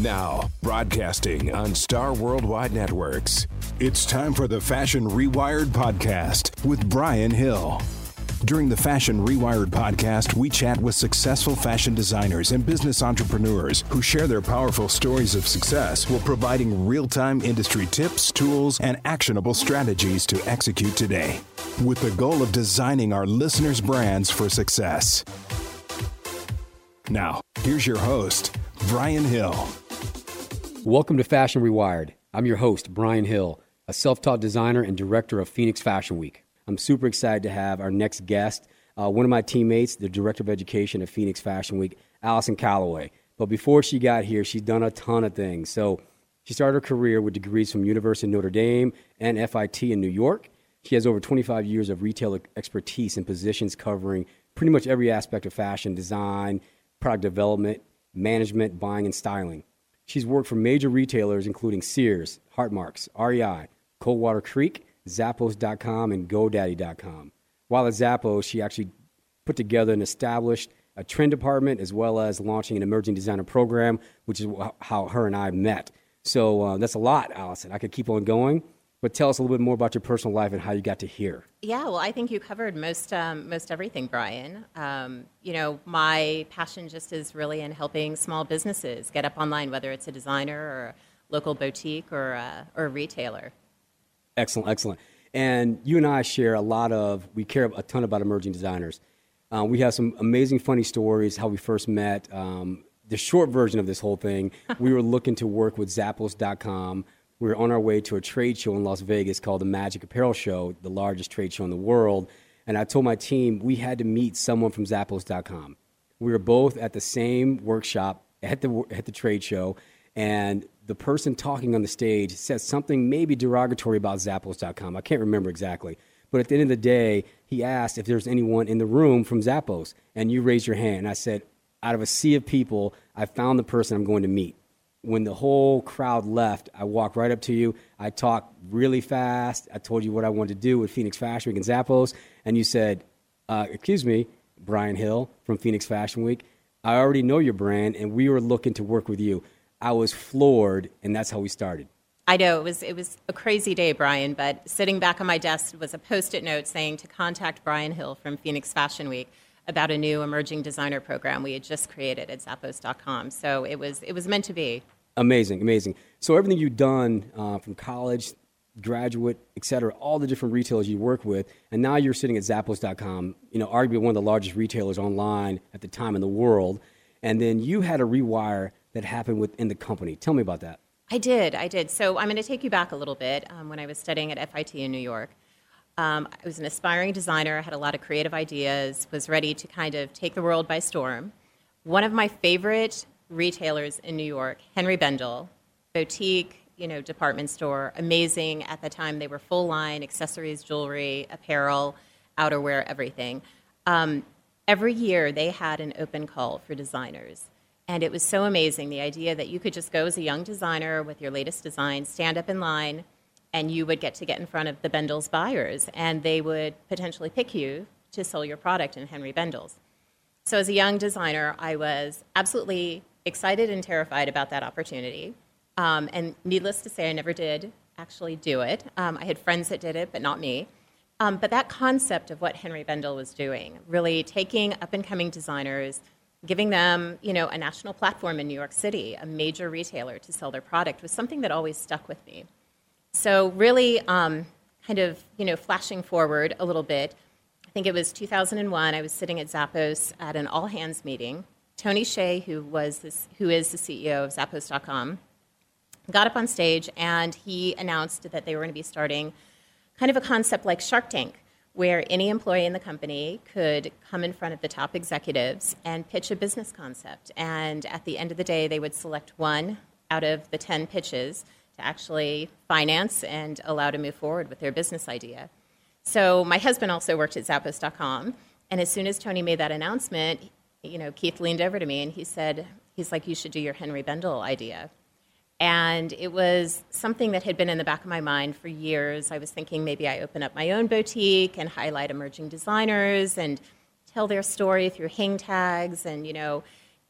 Now, broadcasting on Star Worldwide Networks, it's time for the Fashion Rewired podcast with Brian Hill. During the Fashion Rewired podcast, we chat with successful fashion designers and business entrepreneurs who share their powerful stories of success while providing real time industry tips, tools, and actionable strategies to execute today, with the goal of designing our listeners' brands for success. Now, here's your host, Brian Hill. Welcome to Fashion Rewired. I'm your host, Brian Hill, a self taught designer and director of Phoenix Fashion Week. I'm super excited to have our next guest, uh, one of my teammates, the director of education at Phoenix Fashion Week, Alison Callaway. But before she got here, she's done a ton of things. So she started her career with degrees from University of Notre Dame and FIT in New York. She has over 25 years of retail expertise in positions covering pretty much every aspect of fashion design, product development, management, buying, and styling. She's worked for major retailers including Sears, Hartmarx, REI, Coldwater Creek, Zappos.com, and GoDaddy.com. While at Zappos, she actually put together and established a trend department as well as launching an emerging designer program, which is how her and I met. So uh, that's a lot, Alison. I could keep on going, but tell us a little bit more about your personal life and how you got to here. Yeah, well, I think you covered most um, most everything, Brian. Um, you know, my passion just is really in helping small businesses get up online, whether it's a designer or a local boutique or a, or a retailer. Excellent, excellent. And you and I share a lot of, we care a ton about emerging designers. Uh, we have some amazing, funny stories, how we first met. Um, the short version of this whole thing, we were looking to work with Zappos.com. We were on our way to a trade show in Las Vegas called the Magic Apparel Show, the largest trade show in the world. And I told my team we had to meet someone from Zappos.com. We were both at the same workshop at the, at the trade show, and the person talking on the stage said something maybe derogatory about Zappos.com. I can't remember exactly. But at the end of the day, he asked if there's anyone in the room from Zappos, and you raised your hand. I said, out of a sea of people, I found the person I'm going to meet. When the whole crowd left, I walked right up to you. I talked really fast. I told you what I wanted to do with Phoenix Fashion Week and Zappos, and you said, uh, "Excuse me, Brian Hill from Phoenix Fashion Week. I already know your brand, and we were looking to work with you." I was floored, and that's how we started. I know it was it was a crazy day, Brian. But sitting back on my desk was a post-it note saying to contact Brian Hill from Phoenix Fashion Week about a new emerging designer program we had just created at Zappos.com. So it was it was meant to be. Amazing, amazing. So everything you've done uh, from college, graduate, et cetera, all the different retailers you work with, and now you're sitting at Zappos.com. You know, arguably one of the largest retailers online at the time in the world. And then you had a rewire that happened within the company. Tell me about that. I did, I did. So I'm going to take you back a little bit. Um, when I was studying at FIT in New York, um, I was an aspiring designer, had a lot of creative ideas, was ready to kind of take the world by storm. One of my favorite retailers in New York, Henri Bendel, boutique, you know, department store, amazing. At the time, they were full line accessories, jewelry, apparel, outerwear, everything. Um, every year, they had an open call for designers. And it was so amazing the idea that you could just go as a young designer with your latest design, stand up in line, and you would get to get in front of the Bendel's buyers, and they would potentially pick you to sell your product in Henri Bendel's. So, as a young designer, I was absolutely excited and terrified about that opportunity. Um, and needless to say, I never did actually do it. Um, I had friends that did it, but not me. Um, but that concept of what Henri Bendel was doing, really taking up and coming designers, giving them, you know, a national platform in New York City, a major retailer to sell their product was something that always stuck with me. So really, um, kind of, you know, flashing forward a little bit, I think it was 2001. I was sitting at Zappos at an all hands meeting. Tony Hsieh, who was this, who is the CEO of Zappos.com, got up on stage and he announced that they were going to be starting kind of a concept like Shark Tank, where any employee in the company could come in front of the top executives and pitch a business concept. And at the end of the day, they would select one out of the 10 pitches to actually finance and allow to move forward with their business idea. So my husband also worked at Zappos.com, and as soon as Tony made that announcement, you know, Keith leaned over to me and he said, he's like, you should do your Henri Bendel idea. And it was something that had been in the back of my mind for years. I was thinking maybe I open up my own boutique and highlight emerging designers and tell their story through hang tags and, you know,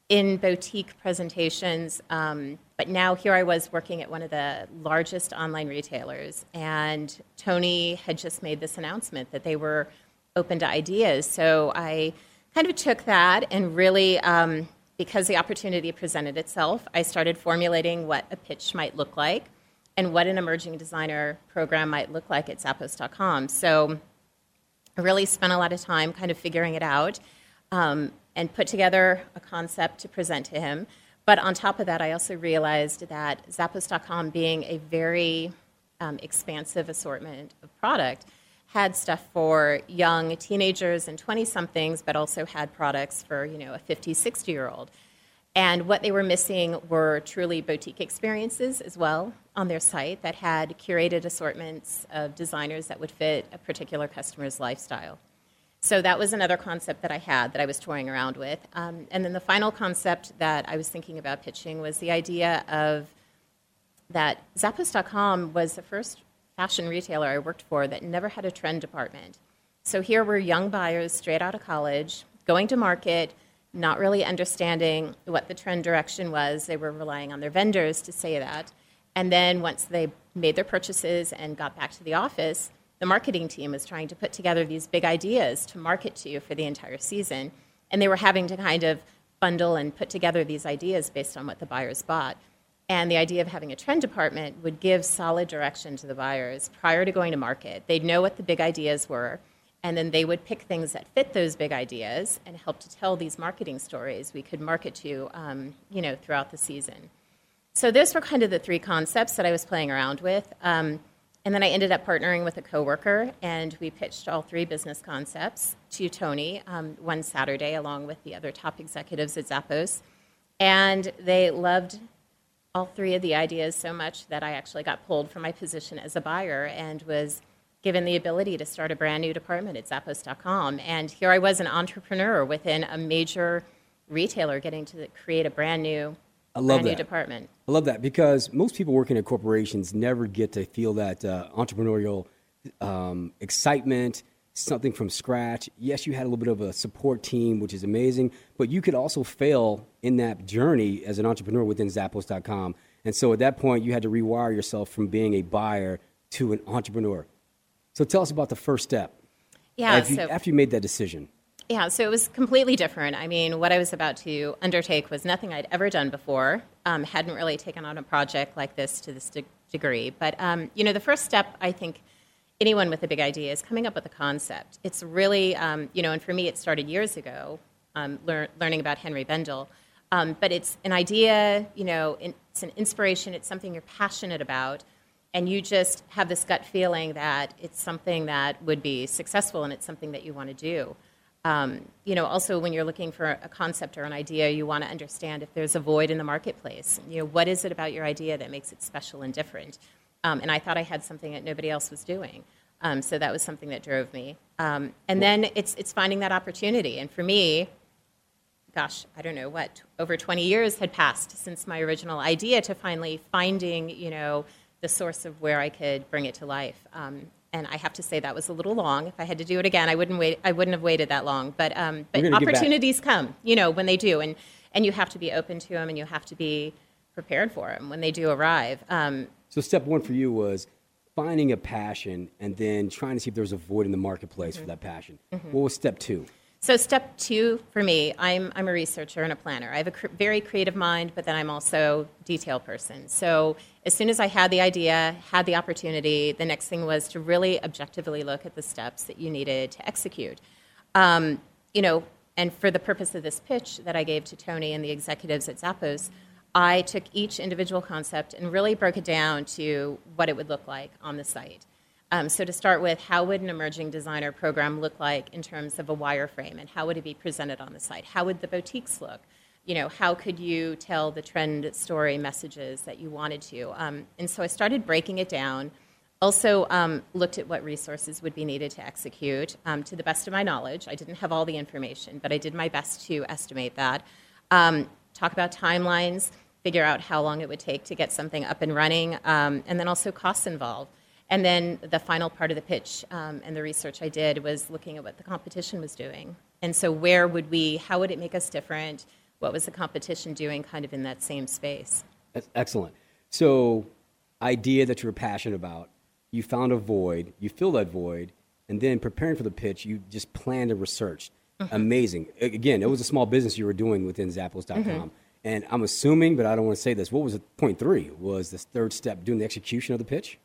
in boutique presentations. Um, but now here I was working at one of the largest online retailers, and Tony had just made this announcement that they were open to ideas. So I kind of took that and really, um, because the opportunity presented itself, I started formulating what a pitch might look like and what an emerging designer program might look like at Zappos.com. So I really spent a lot of time kind of figuring it out um, and put together a concept to present to him. But on top of that, I also realized that Zappos.com, being a very um, expansive assortment of product, had stuff for young teenagers and 20 somethings, but also had products for you know a 50, 60 year old. And what they were missing were truly boutique experiences as well on their site that had curated assortments of designers that would fit a particular customer's lifestyle. So that was another concept that I had that I was toying around with. Um, and then the final concept that I was thinking about pitching was the idea of that Zappos.com was the first fashion retailer I worked for that never had a trend department. So here were young buyers straight out of college going to market, not really understanding what the trend direction was. They were relying on their vendors to say that. And then once they made their purchases and got back to the office, the marketing team was trying to put together these big ideas to market to you for the entire season. And they were having to kind of bundle and put together these ideas based on what the buyers bought. And the idea of having a trend department would give solid direction to the buyers prior to going to market. They'd know what the big ideas were, and then they would pick things that fit those big ideas and help to tell these marketing stories we could market to, um, you know, throughout the season. So those were kind of the three concepts that I was playing around with. Um, and then I ended up partnering with a coworker, and we pitched all three business concepts to Tony um, one Saturday, along with the other top executives at Zappos. And they loved all three of the ideas so much that I actually got pulled from my position as a buyer and was given the ability to start a brand new department at Zappos.com. And here I was, an entrepreneur within a major retailer, getting to create a brand new I love that. department. I love that because most people working at corporations never get to feel that uh, entrepreneurial um, excitement, something from scratch. Yes, you had a little bit of a support team, which is amazing, but you could also fail in that journey as an entrepreneur within Zappos.com. And so at that point, you had to rewire yourself from being a buyer to an entrepreneur. So tell us about the first step. Yeah, After you, after you made that decision. Yeah, so it was completely different. I mean, what I was about to undertake was nothing I'd ever done before. Um, hadn't really taken on a project like this to this de- degree. But, um, you know, the first step, I think, anyone with a big idea is coming up with a concept. It's really, um, you know, and for me, it started years ago, um, lear- learning about Henri Bendel. Um, but it's an idea, you know, it's an inspiration, it's something you're passionate about, and you just have this gut feeling that it's something that would be successful and it's something that you want to do. Um, you know, also when you're looking for a concept or an idea, you want to understand if there's a void in the marketplace. You know, what is it about your idea that makes it special and different? Um, and I thought I had something that nobody else was doing. Um, so that was something that drove me. Um, and then it's, it's finding that opportunity. And for me, gosh, I don't know what, over 20 years had passed since my original idea to finally finding, you know, the source of where I could bring it to life. Um, and I have to say that was a little long. If I had to do it again, I wouldn't wait. I wouldn't have waited that long. But um, but We're gonna get back. opportunities come, you know, when they do, and and you have to be open to them, and you have to be prepared for them when they do arrive. Um, So step one for you was finding a passion and then trying to see if there was a void in the marketplace Mm-hmm. for that passion. What was step two? So step two for me, I'm, I'm a researcher and a planner. I have a cr- very creative mind, but then I'm also detail person. So as soon as I had the idea, had the opportunity, the next thing was to really objectively look at the steps that you needed to execute. Um, you know, and for the purpose of this pitch that I gave to Tony and the executives at Zappos, I took each individual concept and really broke it down to what it would look like on the site. Um, so to start with, how would an emerging designer program look like in terms of a wireframe, and how would it be presented on the site? How would the boutiques look? You know, how could you tell the trend story messages that you wanted to? Um, and so I started breaking it down. Also um, looked at what resources would be needed to execute. Um, to the best of my knowledge, I didn't have all the information, but I did my best to estimate that. Um, talk about timelines, figure out how long it would take to get something up and running, um, and then also costs involved. And then the final part of the pitch um, and the research I did was looking at what the competition was doing. And so, where would we, how would it make us different? what was the competition doing kind of in that same space. That's excellent. So, idea that you're passionate about, you found a void, you fill that void, and then preparing for the pitch, you just planned and researched. Mm-hmm. Amazing. Again, it was a small business you were doing within Zappos.com. Mm-hmm. And I'm assuming, but I don't want to say this. What was it? Point three was this third step doing the execution of the pitch.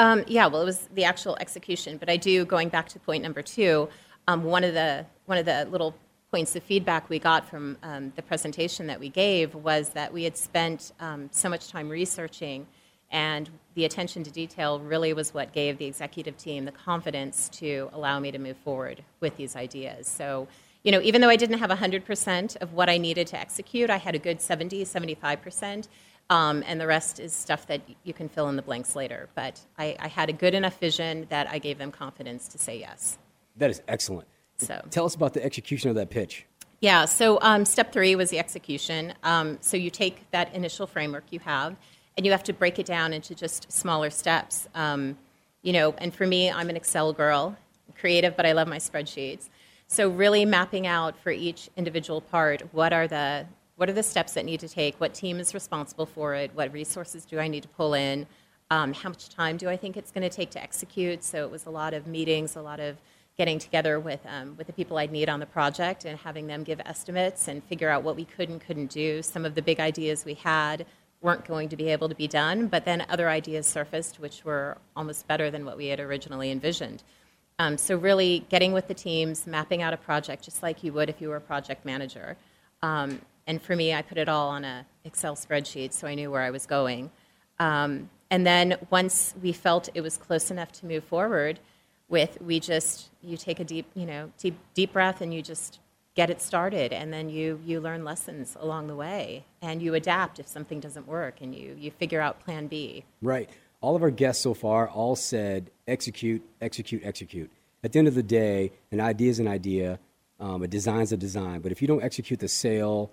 Um, yeah, well, it was the actual execution. But I do going back to point number two. Um, one of the one of the little points of feedback we got from um, the presentation that we gave was that we had spent um, so much time researching, and the attention to detail really was what gave the executive team the confidence to allow me to move forward with these ideas. So, you know, even though I didn't have 100% of what I needed to execute, I had a good 70, 75%. Um, and the rest is stuff that you can fill in the blanks later. But I, I had a good enough vision that I gave them confidence to say yes. That is excellent. So tell us about the execution of that pitch. Yeah. So um, step three was the execution. Um, so you take that initial framework you have, and you have to break it down into just smaller steps. Um, you know, and for me, I'm an Excel girl, creative, but I love my spreadsheets. So really mapping out for each individual part what are the what are the steps that need to take, what team is responsible for it, what resources do I need to pull in, um, how much time do I think it's going to take to execute. So it was a lot of meetings, a lot of getting together with, um, with the people I'd need on the project and having them give estimates and figure out what we could and couldn't do. Some of the big ideas we had weren't going to be able to be done, but then other ideas surfaced which were almost better than what we had originally envisioned. Um, so, really getting with the teams, mapping out a project just like you would if you were a project manager. Um, and for me, I put it all on a Excel spreadsheet so I knew where I was going. Um, and then once we felt it was close enough to move forward, with we just you take a deep you know deep deep breath and you just get it started and then you you learn lessons along the way and you adapt if something doesn't work and you you figure out plan B. Right. All of our guests so far all said execute, execute, execute. At the end of the day, an idea is an idea, um, a design is a design. But if you don't execute the sale,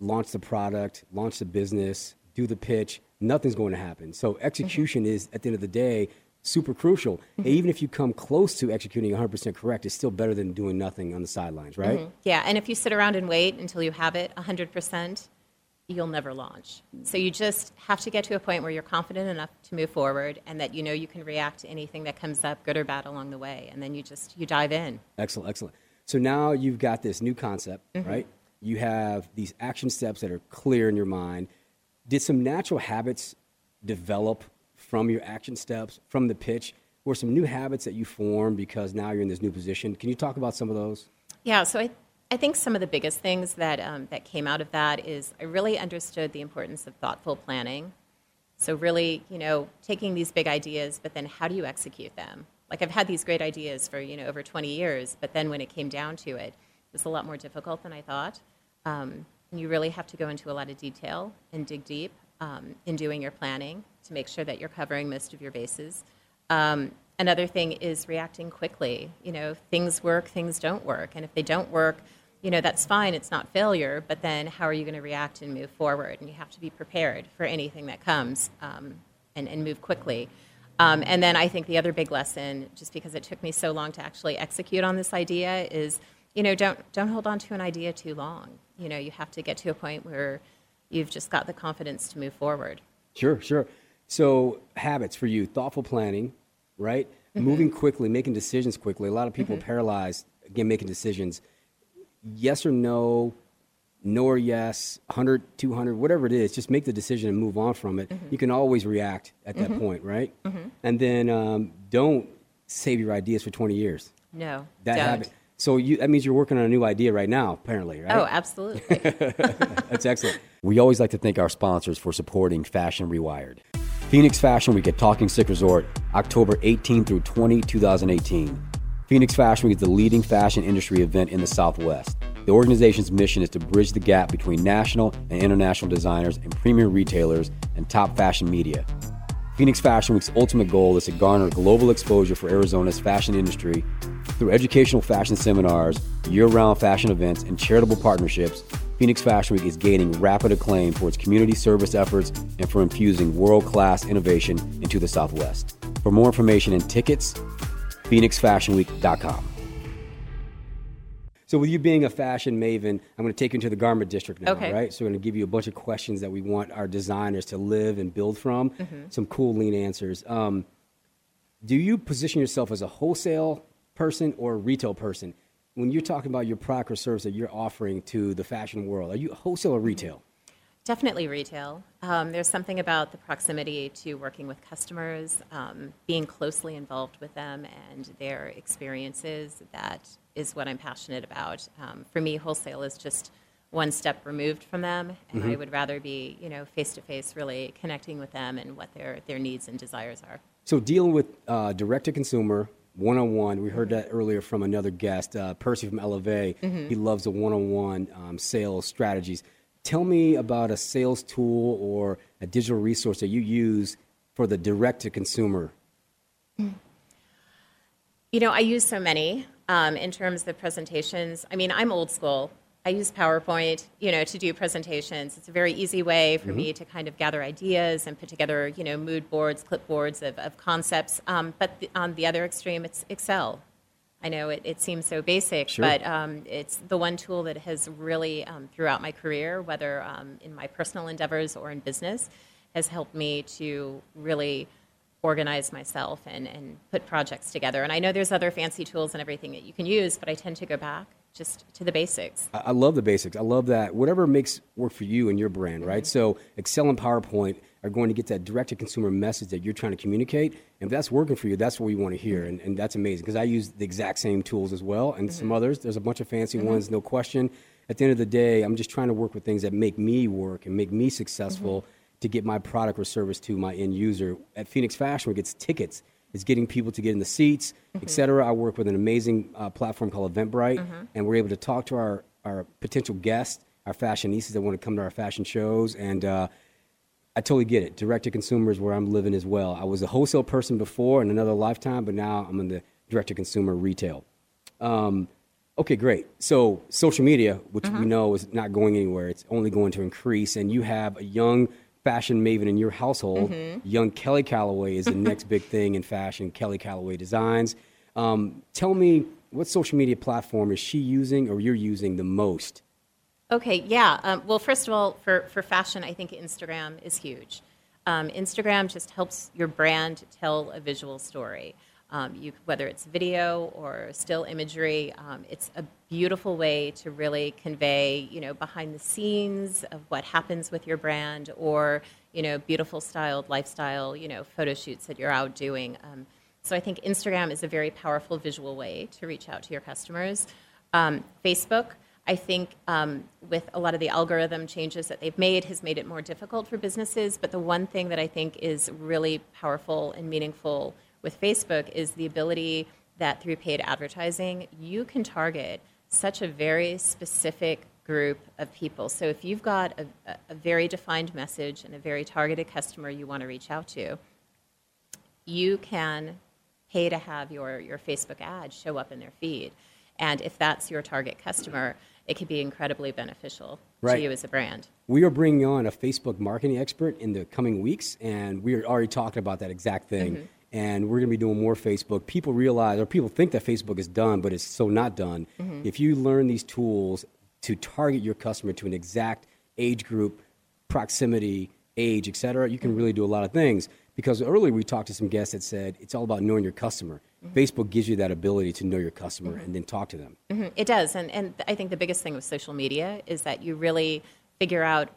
launch the product, launch the business, do the pitch, nothing's going to happen. So execution mm-hmm. is at the end of the day super crucial. Mm-hmm. Even if you come close to executing 100% correct, it's still better than doing nothing on the sidelines, right? Mm-hmm. Yeah, and if you sit around and wait until you have it 100%, you'll never launch. So you just have to get to a point where you're confident enough to move forward and that you know you can react to anything that comes up, good or bad, along the way. And then you just you dive in. Excellent, excellent. So now you've got this new concept, mm-hmm. right? You have these action steps that are clear in your mind. Did some natural habits develop from your action steps, from the pitch, or some new habits that you form because now you're in this new position. Can you talk about some of those? Yeah, so I, I think some of the biggest things that, um, that came out of that is I really understood the importance of thoughtful planning. So, really, you know, taking these big ideas, but then how do you execute them? Like, I've had these great ideas for, you know, over 20 years, but then when it came down to it, it was a lot more difficult than I thought. Um, you really have to go into a lot of detail and dig deep um, in doing your planning to make sure that you're covering most of your bases. Um, another thing is reacting quickly. You know, things work, things don't work, and if they don't work, you know that's fine. It's not failure, but then how are you going to react and move forward? And you have to be prepared for anything that comes um, and, and move quickly. Um, and then I think the other big lesson, just because it took me so long to actually execute on this idea, is you know don't don't hold on to an idea too long. You know, you have to get to a point where you've just got the confidence to move forward. Sure, sure. So, habits for you thoughtful planning, right? Mm-hmm. Moving quickly, making decisions quickly. A lot of people mm-hmm. paralyzed, again, making decisions. Yes or no, no or yes, 100, 200, whatever it is, just make the decision and move on from it. Mm-hmm. You can always react at that mm-hmm. point, right? Mm-hmm. And then um, don't save your ideas for 20 years. No, that don't. habit. So you, that means you're working on a new idea right now, apparently, right? Oh, absolutely. That's excellent. We always like to thank our sponsors for supporting Fashion Rewired. Phoenix Fashion Week at Talking Stick Resort, October 18 through 20, 2018. Phoenix Fashion Week is the leading fashion industry event in the Southwest. The organization's mission is to bridge the gap between national and international designers and premier retailers and top fashion media. Phoenix Fashion Week's ultimate goal is to garner global exposure for Arizona's fashion industry through educational fashion seminars, year round fashion events, and charitable partnerships. Phoenix Fashion Week is gaining rapid acclaim for its community service efforts and for infusing world class innovation into the Southwest. For more information and tickets, phoenixfashionweek.com. So with you being a fashion maven, I'm going to take you into the garment district now, Okay. right? So we're going to give you a bunch of questions that we want our designers to live and build from. Mm-hmm. Some cool lean answers. Um, do you position yourself as a wholesale person or a retail person? When you're talking about your product or service that you're offering to the fashion world, are you wholesale or retail? Definitely retail. Um, there's something about the proximity to working with customers, um, being closely involved with them and their experiences. That is what I'm passionate about. Um, for me, wholesale is just one step removed from them, and I would rather be, you know, face to face, really connecting with them and what their their needs and desires are. So dealing with uh, direct to consumer, one on one. We heard that earlier from another guest, uh, Percy from Elevate. He loves the one on one sales strategies. Tell me about a sales tool or a digital resource that you use for the direct to consumer. You know, I use so many um, in terms of presentations. I mean, I'm old school. I use PowerPoint, you know, to do presentations. It's a very easy way for me to kind of gather ideas and put together, you know, mood boards, clipboards of, of concepts. Um, but the, on the other extreme, it's Excel. I know it, it seems so basic, Sure. but um, it's the one tool that has really, um, throughout my career, whether um, in my personal endeavors or in business, has helped me to really organize myself and, and put projects together. And I know there's other fancy tools and everything that you can use, but I tend to go back just to the basics. I love the basics. I love that. Whatever makes work for you and your brand, right? Mm-hmm. So Excel and PowerPoint are going to get that direct to consumer message that you're trying to communicate. And if that's working for you, that's what we want to hear. Mm-hmm. And, and that's amazing because I use the exact same tools as well and some mm-hmm. others. There's a bunch of fancy ones, no question. At the end of the day, I'm just trying to work with things that make me work and make me successful to get my product or service to my end user. At Phoenix Fashion, we get tickets. It's getting people to get in the seats, et cetera. I work with an amazing uh, platform called Eventbrite, and we're able to talk to our, our potential guests, our fashionistas that want to come to our fashion shows. And uh, I totally get it. Direct to consumer is where I'm living as well. I was a wholesale person before in another lifetime, but now I'm in the direct to consumer retail. Um, okay, great. So social media, which we know is not going anywhere, it's only going to increase. And you have a young fashion maven in your household. Young Kelly Callaway is the next big thing in fashion. Kelly Callaway Designs. Um, tell me what social media platform is she using or you're using the most? Okay, yeah. Um, well, first of all, for, for fashion, I think Instagram is huge. Um, Instagram just helps your brand tell a visual story. Um, you, whether it's video or still imagery, um, it's a beautiful way to really convey, you know, behind the scenes of what happens with your brand, or you know, beautiful styled lifestyle, you know, photo shoots that you're out doing. Um, so I think Instagram is a very powerful visual way to reach out to your customers. Um, Facebook, I think um, with a lot of the algorithm changes that they've made has made it more difficult for businesses. But the one thing that I think is really powerful and meaningful with Facebook is the ability that through paid advertising, you can target such a very specific group of people. So if you've got a, a very defined message and a very targeted customer you want to reach out to, you can pay to have your, your Facebook ad show up in their feed. And if that's your target customer, it could be incredibly beneficial Right. to you as a brand. We are bringing on a Facebook marketing expert in the coming weeks, and we are already talking about that exact thing. Mm-hmm. And we're going to be doing more Facebook. People realize, or people think that Facebook is done, but it's so not done. Mm-hmm. If you learn these tools to target your customer to an exact age group, proximity, age, et cetera, you can mm-hmm. really do a lot of things. Because earlier we talked to some guests that said it's all about knowing your customer. Mm-hmm. Facebook gives you that ability to know your customer and then talk to them. Mhm, It does, and and I think the biggest thing with social media is that you really figure out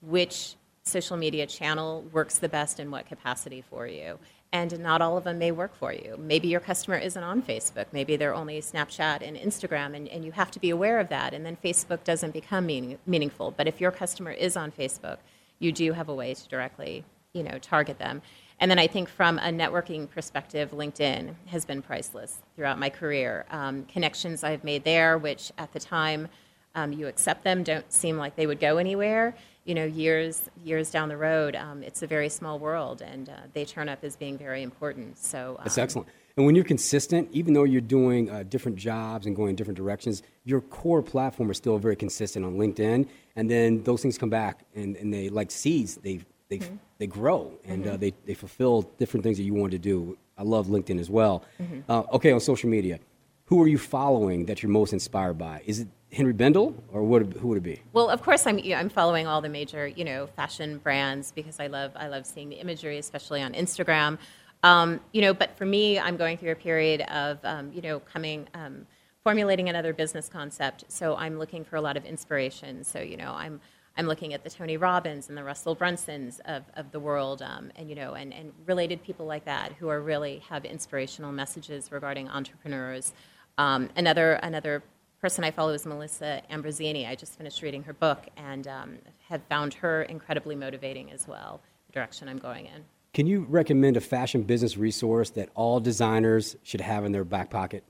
which social media channel works the best in what capacity for you. And not all of them may work for you. Maybe your customer isn't on Facebook. Maybe they're only Snapchat and Instagram, and, and you have to be aware of that. And then Facebook doesn't become meaning, meaningful. But if your customer is on Facebook, you do have a way to directly, you know, target them. And then I think from a networking perspective, LinkedIn has been priceless throughout my career. Um, connections I've made there, which at the time um, you accept them, don't seem like they would go anywhere. You know, years years down the road, um, it's a very small world, and uh, they turn up as being very important. So That's um, excellent. And when you're consistent, even though you're doing uh, different jobs and going in different directions, your core platform is still very consistent on LinkedIn. And then those things come back and, and they, like seeds, they, they, they grow and uh, they, they fulfill different things that you want to do. I love LinkedIn as well. Uh, okay, on social media. who are you following that you're most inspired by? Is it Henri Bendel, or it, who would it be? Well, of course, I'm I'm following all the major you know fashion brands because I love I love seeing the imagery, especially on Instagram. Um, you know, but for me, I'm going through a period of um, you know coming. Um, formulating another business concept so i'm looking for a lot of inspiration so you know i'm I'm looking at the Tony Robbins and the Russell Brunsons of, of the world, um, and you know, and, and related people like that who are really have inspirational messages regarding entrepreneurs. Um, another another person I follow is Melissa Ambrosini. I just finished reading her book and um, have found her incredibly motivating as well. The direction I'm going in. Can you recommend a fashion business resource that all designers should have in their back pocket?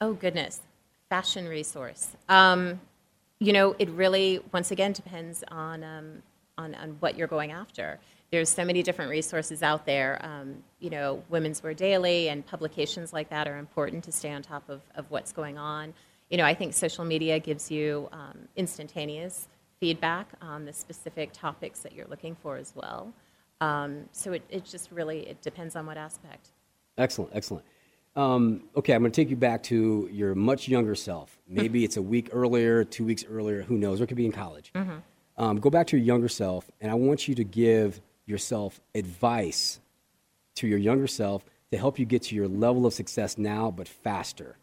Oh goodness, fashion resource. Um, you know, it really, once again, depends on, um, on, on what you're going after. There's so many different resources out there. Um, you know, Women's Wear Daily and publications like that are important to stay on top of, of what's going on. You know, I think social media gives you um, instantaneous feedback on the specific topics that you're looking for as well. Um, so it, it just really it depends on what aspect. Excellent, excellent. Um, okay, I'm going to take you back to your much younger self. Maybe it's a week earlier, two weeks earlier, who knows? Or it could be in college. Mm-hmm. Um, go back to your younger self, and I want you to give yourself advice to your younger self to help you get to your level of success now, but faster.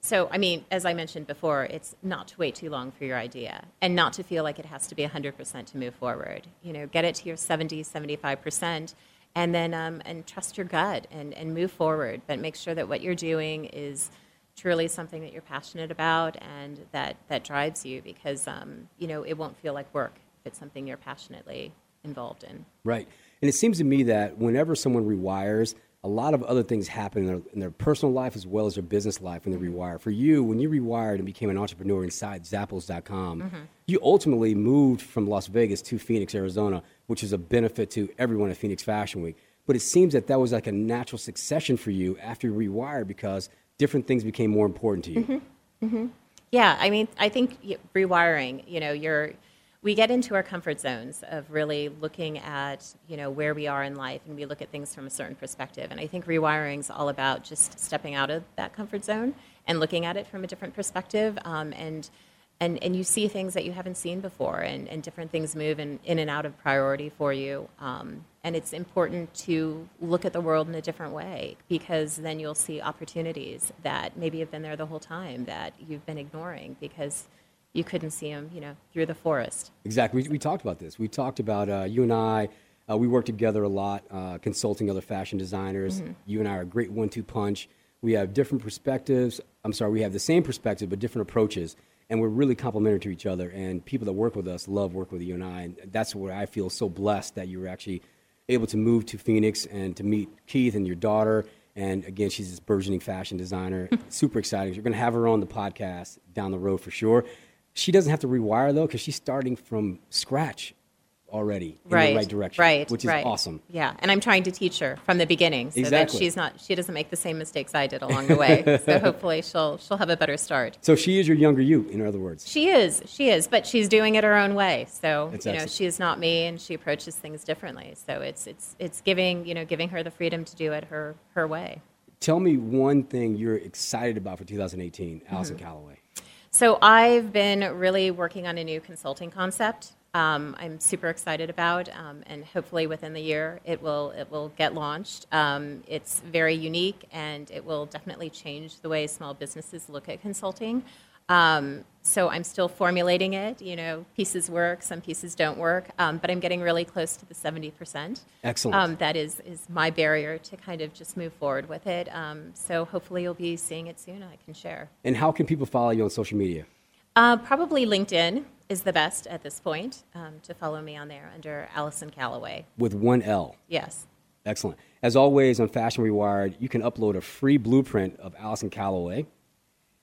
So, I mean, as I mentioned before, it's not to wait too long for your idea and not to feel like it has to be 100% to move forward. You know, get it to your 70, 75% and then um, and trust your gut and, and move forward. But make sure that what you're doing is truly something that you're passionate about and that that drives you because um, you know it won't feel like work if it's something you're passionately involved in. Right. And it seems to me that whenever someone rewires a lot of other things happen in their, in their personal life as well as their business life when they rewire. For you, when you rewired and became an entrepreneur inside Zappos.com, mm-hmm. you ultimately moved from Las Vegas to Phoenix, Arizona, which is a benefit to everyone at Phoenix Fashion Week. But it seems that that was like a natural succession for you after you rewired because different things became more important to you. Mm-hmm. Mm-hmm. Yeah, I mean, I think rewiring, you know, you're we get into our comfort zones of really looking at you know where we are in life and we look at things from a certain perspective. And i think rewiring is all about just stepping out of that comfort zone and looking at it from a different perspective um, and and, and you see things that you haven't seen before and, and different things move in, in and out of priority for you. Um, and it's important to look at the world in a different way because then you'll see opportunities that maybe have been there the whole time that you've been ignoring because you couldn't see them, you know, through the forest. Exactly. We, we talked about this. We talked about uh, you and I. Uh, we work together a lot, uh, consulting other fashion designers. Mm-hmm. You and I are a great one-two punch. We have different perspectives. I'm sorry, we have the same perspective but different approaches, and we're really complementary to each other. And people that work with us love working with you and I, and that's where I feel so blessed that you were actually able to move to Phoenix and to meet Keith and your daughter. And again, she's this burgeoning fashion designer. Super exciting. You're going to have her on the podcast down the road for sure. She doesn't have to rewire though because she's starting from scratch already in right, the right direction, right, which is right. awesome. Yeah, and I'm trying to teach her from the beginning so exactly. that she's not she doesn't make the same mistakes I did along the way. so hopefully she'll she'll have a better start. So she is your younger you, in other words. She is, she is, but she's doing it her own way. So That's you know excellent. she is not me, and she approaches things differently. So it's it's it's giving you know giving her the freedom to do it her her way. Tell me one thing you're excited about for 2018, Mm-hmm. Alison Callaway. So I've been really working on a new consulting concept. Um, I'm super excited about, um, and hopefully within the year it will it will get launched. Um, it's very unique, and it will definitely change the way small businesses look at consulting. Um, so I'm still formulating it. You know, pieces work, some pieces don't work, um, but I'm getting really close to the 70 percent. Excellent. Um, that is is my barrier to kind of just move forward with it. Um, so hopefully you'll be seeing it soon. I can share. And how can people follow you on social media? Uh, probably LinkedIn is the best at this point um, to follow me on there under Alison Callaway. With one L. Yes. Excellent. As always on Fashion Rewired, you can upload a free blueprint of Alison Callaway.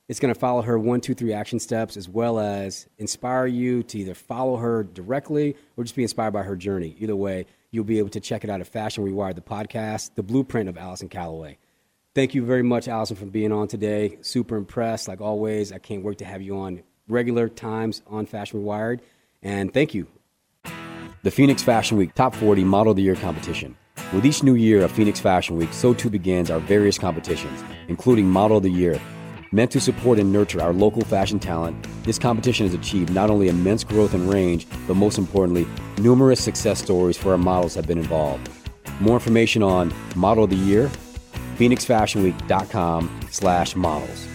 It's going to follow her one, two, three action steps, as well as inspire you to either follow her directly or just be inspired by her journey. Either way, you'll be able to check it out at Fashion Rewired, the podcast, the blueprint of Alison Callaway. Thank you very much, Alison, for being on today. Super impressed, like always. I can't wait to have you on regular times on Fashion Rewired. And thank you. The Phoenix Fashion Week Top 40 Model of the Year competition. With each new year of Phoenix Fashion Week, so too begins our various competitions, including Model of the Year. Meant to support and nurture our local fashion talent, this competition has achieved not only immense growth and range, but most importantly, numerous success stories for our models have been involved. More information on Model of the Year, phoenixfashionweek.com slash models.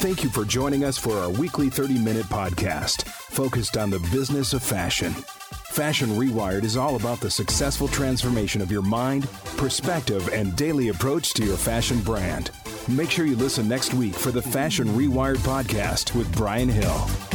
Thank you for joining us for our weekly 30 minute podcast focused on the business of fashion. Fashion Rewired is all about the successful transformation of your mind, perspective, and daily approach to your fashion brand. Make sure you listen next week for the Fashion Rewired podcast with Brian Hill.